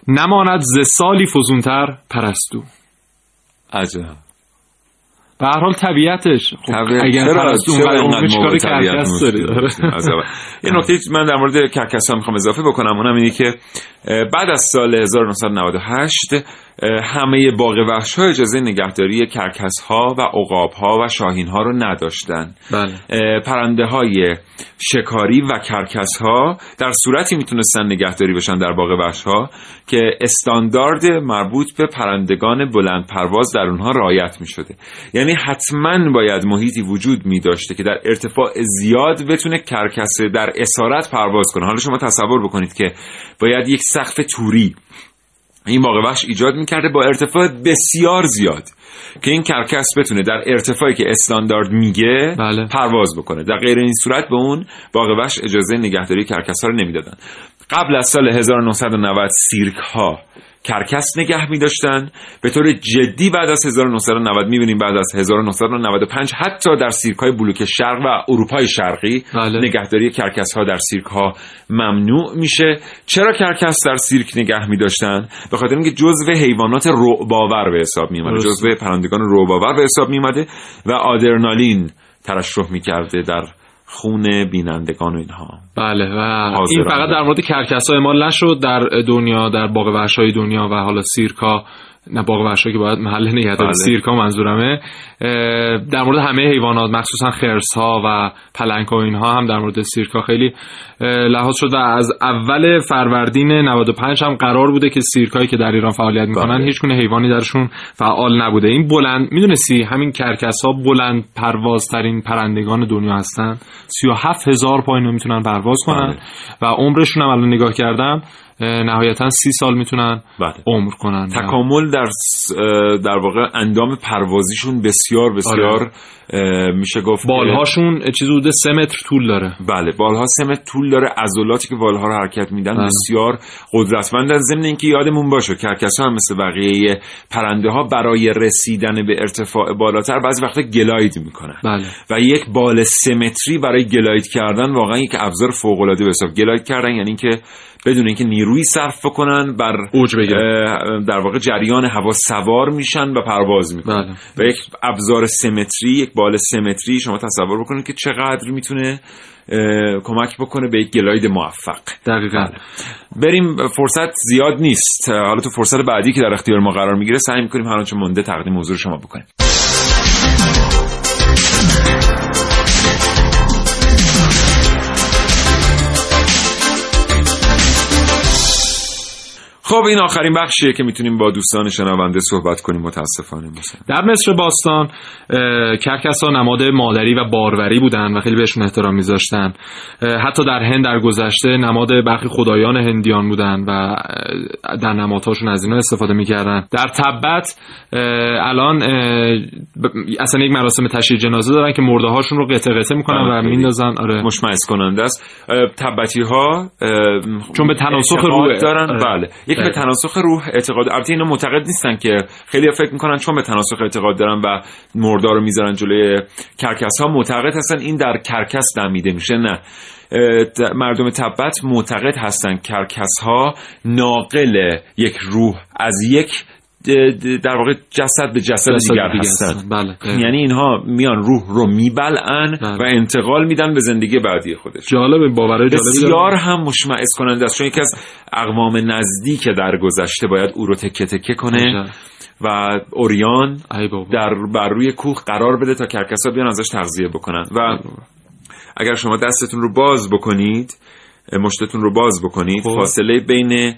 نماند ز سالی فزونتر پرستو عجب به هر حال طبیعتش. خب طبیعت- اگر چرا- پرستو چرا اونقدر اینقدر عمرش ما کار به طبیعت کرکس؟ عجب. یه نکته من در مورد کرکس ها می‌خوام اضافه بکنم. اونم اینه که بعد از سال 1998 همه باغ وحش ها اجازه نگهداری کرکس ها و عقاب ها و شاهین ها رو نداشتن. بله. پرنده های شکاری و کرکس ها در صورتی می‌تونستن نگهداری بشن در باغ وحش ها که استاندارد مربوط به پرندگان بلند پرواز در اونها رعایت می‌شده. یعنی حتما باید محیطی وجود می داشته که در ارتفاع زیاد بتونه کرکس در اسارت پرواز کنه. حالا شما تصور بکنید که باید یک سقف توری این باغ وحش ایجاد می‌کرده با ارتفاع بسیار زیاد که این کرکس بتونه در ارتفاعی که استاندارد میگه بله. پرواز بکنه. در غیر این صورت به اون باغ وحش اجازه نگهداری کرکس ها رو نمی‌دادن. قبل از سال 1990 سیرک ها کرکس نگه می داشتن به طور جدی بعد از 1990 می‌بینیم بعد از 1995 حتی در سیرک های بلوک شرق و اروپای شرقی بله. نگهداری کرکس ها در سیرک ها ممنوع میشه چرا کرکس در سیرک نگه می داشتن به خاطر اینکه جزو حیوانات رعباور به حساب می اومده. جزو پرندگان رعباور به حساب می اومده و آدرنالین ترشح می‌کرده در خون بینندگان و اینها بله و. این فقط در مورد کرکس ها اعمال نشد در دنیا در باغ وحش های دنیا و حالا سیرکا نه باغ وحش که باید محل نگهداری بله. سیرکا منظورمه در مورد همه حیوانات مخصوصا خرس ها و پلنگ و اینها هم در مورد سیرکا خیلی لحاظ شد و از اول فروردین 95 هم قرار بوده که سیرکایی که در ایران فعالیت می‌کنن بله. هیچ گونه حیوانی درشون فعال نبوده این بلند می‌دونستی همین کرکس ها بلند پروازترین پرندگان دنیا هستن 37 هزار پا اینو می‌تونن پرواز کنن بله. و عمرشون هم الان نگاه کردم نهایتا سی سال می‌تونن بله. عمر کنن. تکامل در در واقع اندام پروازیشون بسیار بسیار اه، میشه گفت بالهاشون چیز حدود سه متر طول داره. بله بالها سه متر طول داره. عضلاتی که بالها رو حرکت میدن بله. بسیار قدرتمندن ضمن اینکه یادمون باشه کرکس هم مثل بقیه پرنده ها برای رسیدن به ارتفاع بالاتر بعضی وقتا گلاید می‌کنن. بله. و یک بال سه متری برای گلاید کردن واقعا یک ابزار فوق العاده به حساب گلاید کردن یعنی اینکه بدون اینکه نیروی صرف بکنن بر اوج بگیرن. در واقع جریان هوا سوار میشن و پرواز می‌کنن. بله. و یک ابزار سه متری یک بال سه متری شما تصور بکنید که چقدر می‌تونه کمک بکنه به یک گلاید موفق. دقیقا. بریم فرصت زیاد نیست. حالا تو فرصت بعدی که در اختیار ما قرار می‌گیره سعی می‌کنیم هر آنچه مونده تقدیم حضور شما بکنیم. خب این آخرین بخشیه که می‌تونیم با دوستان شنونده صحبت کنیم. متاسفانه مثلا در مصر باستان کرکس ها نماد مادری و باروری بودن و خیلی بهشون احترام میذاشتن. حتی در هند در گذشته نماد برخی خدایان هندیان بودن و در نمادهاشون از اینا استفاده می‌کردن. در تبت الان اصلا یک مراسم تشییع جنازه دارن که مرده هاشون رو قطعه قطعه می‌کنن و. میندازن. آره. مشمئز کننده است تبتی ها چون به تناسخ روح- دارن. آره. بله. یک به دقیقا. تناسخ روح اعتقاد البته اینا معتقد نیستن که خیلی فکر می‌کنن چون به تناسخ اعتقاد دارن و مردار رو می‌ذارن جلوی کرکس ها معتقد هستن این در کرکس دمیده میشه نه مردم تبت معتقد هستن کرکس ها ناقل یک روح از یک در واقع جسد به جسد, جسد دیگر هستن. بله. یعنی اینها میان روح رو میبلعن بله. و انتقال میدن به زندگی بعدی خودش جالب جالبی بسیار. هم مشمئز کننده است چون یکی از اقوام نزدیک در گذشته باید او رو تکه تکه کنه. و اوریان در بر روی کوه قرار بده تا کرکسا بیان ازش تغذیه بکنن و اگر شما دستتون رو باز بکنید مشتتون رو باز بکنید خب. فاصله بین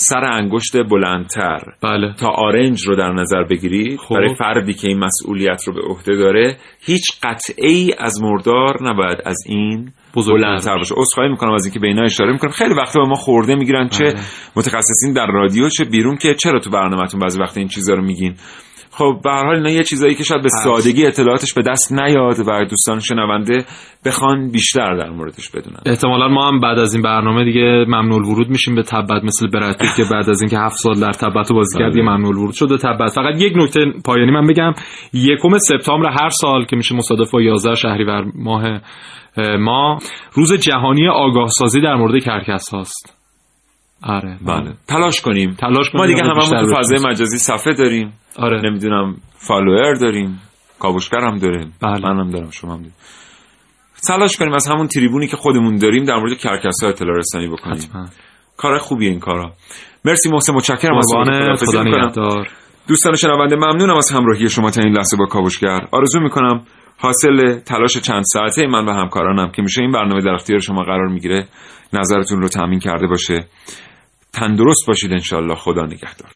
سر انگشت بلندتر. بله. تا آرنج رو در نظر بگیرید خب. برای فردی که این مسئولیت رو به عهده داره هیچ قطعه ای از مردار نباید از این بلندتر باشه. عذرخواهی می‌کنم از اینکه به اینا اشاره می‌کنم. خیلی وقتا به ما خورده می‌گیرن چه بله. متخصصین در رادیو چه بیرون که چرا تو برنامهتون بعضی وقتا این چیزا رو میگین؟ خب به هر حال اینا یه چیزایی که شاید به. سادگی اطلاعاتش به دست نیاد و دوستان شنونده بخوان بیشتر در موردش بدونن احتمالا ما هم بعد از این برنامه دیگه ممنوع ورود میشیم به تبت مثل برد پیت که بعد از اینکه هفت سال در تبت بازی کرد بله. دیگه ممنوع ورود شده تبت فقط یک نکته پایانی من بگم یکم سپتامبر هر سال که میشه مصادف با 11 شهریور ماه اه، ما روز جهانی آگاه سازی در مورد کرکس هاست آره بله. تلاش کنیم. تلاش کنیم ما دیگه هممون تو فضای. مجازی صفحه داریم. آره. نمی‌دونم follower داریم. کاوشگر هم داریم. بله. منم دارم شما هم داریم. تلاش کنیم از همون تریبونی که خودمون داریم در مورد کرکس ها اطلاع رسانی بکنیم. حتما. کار خوبی این کارا. مرسی محسن متشکرم. از خدا نگهدار. دوستان شنونده ممنونم از همراهی شما تا این لحظه با کاوشگر. آرزو می‌کنم حاصل تلاش چند ساعته من و همکارانم که میشه این برنامه در اختیار شما قرار می‌گیره نظرتون رو تامین کرده باشه. تندرست باشید انشالله خدا نگهدار.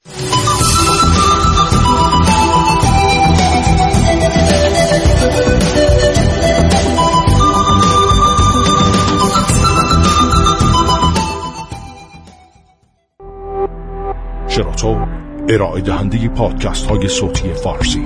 شراطو ارائه دهنده پادکست های صوتی فارسی.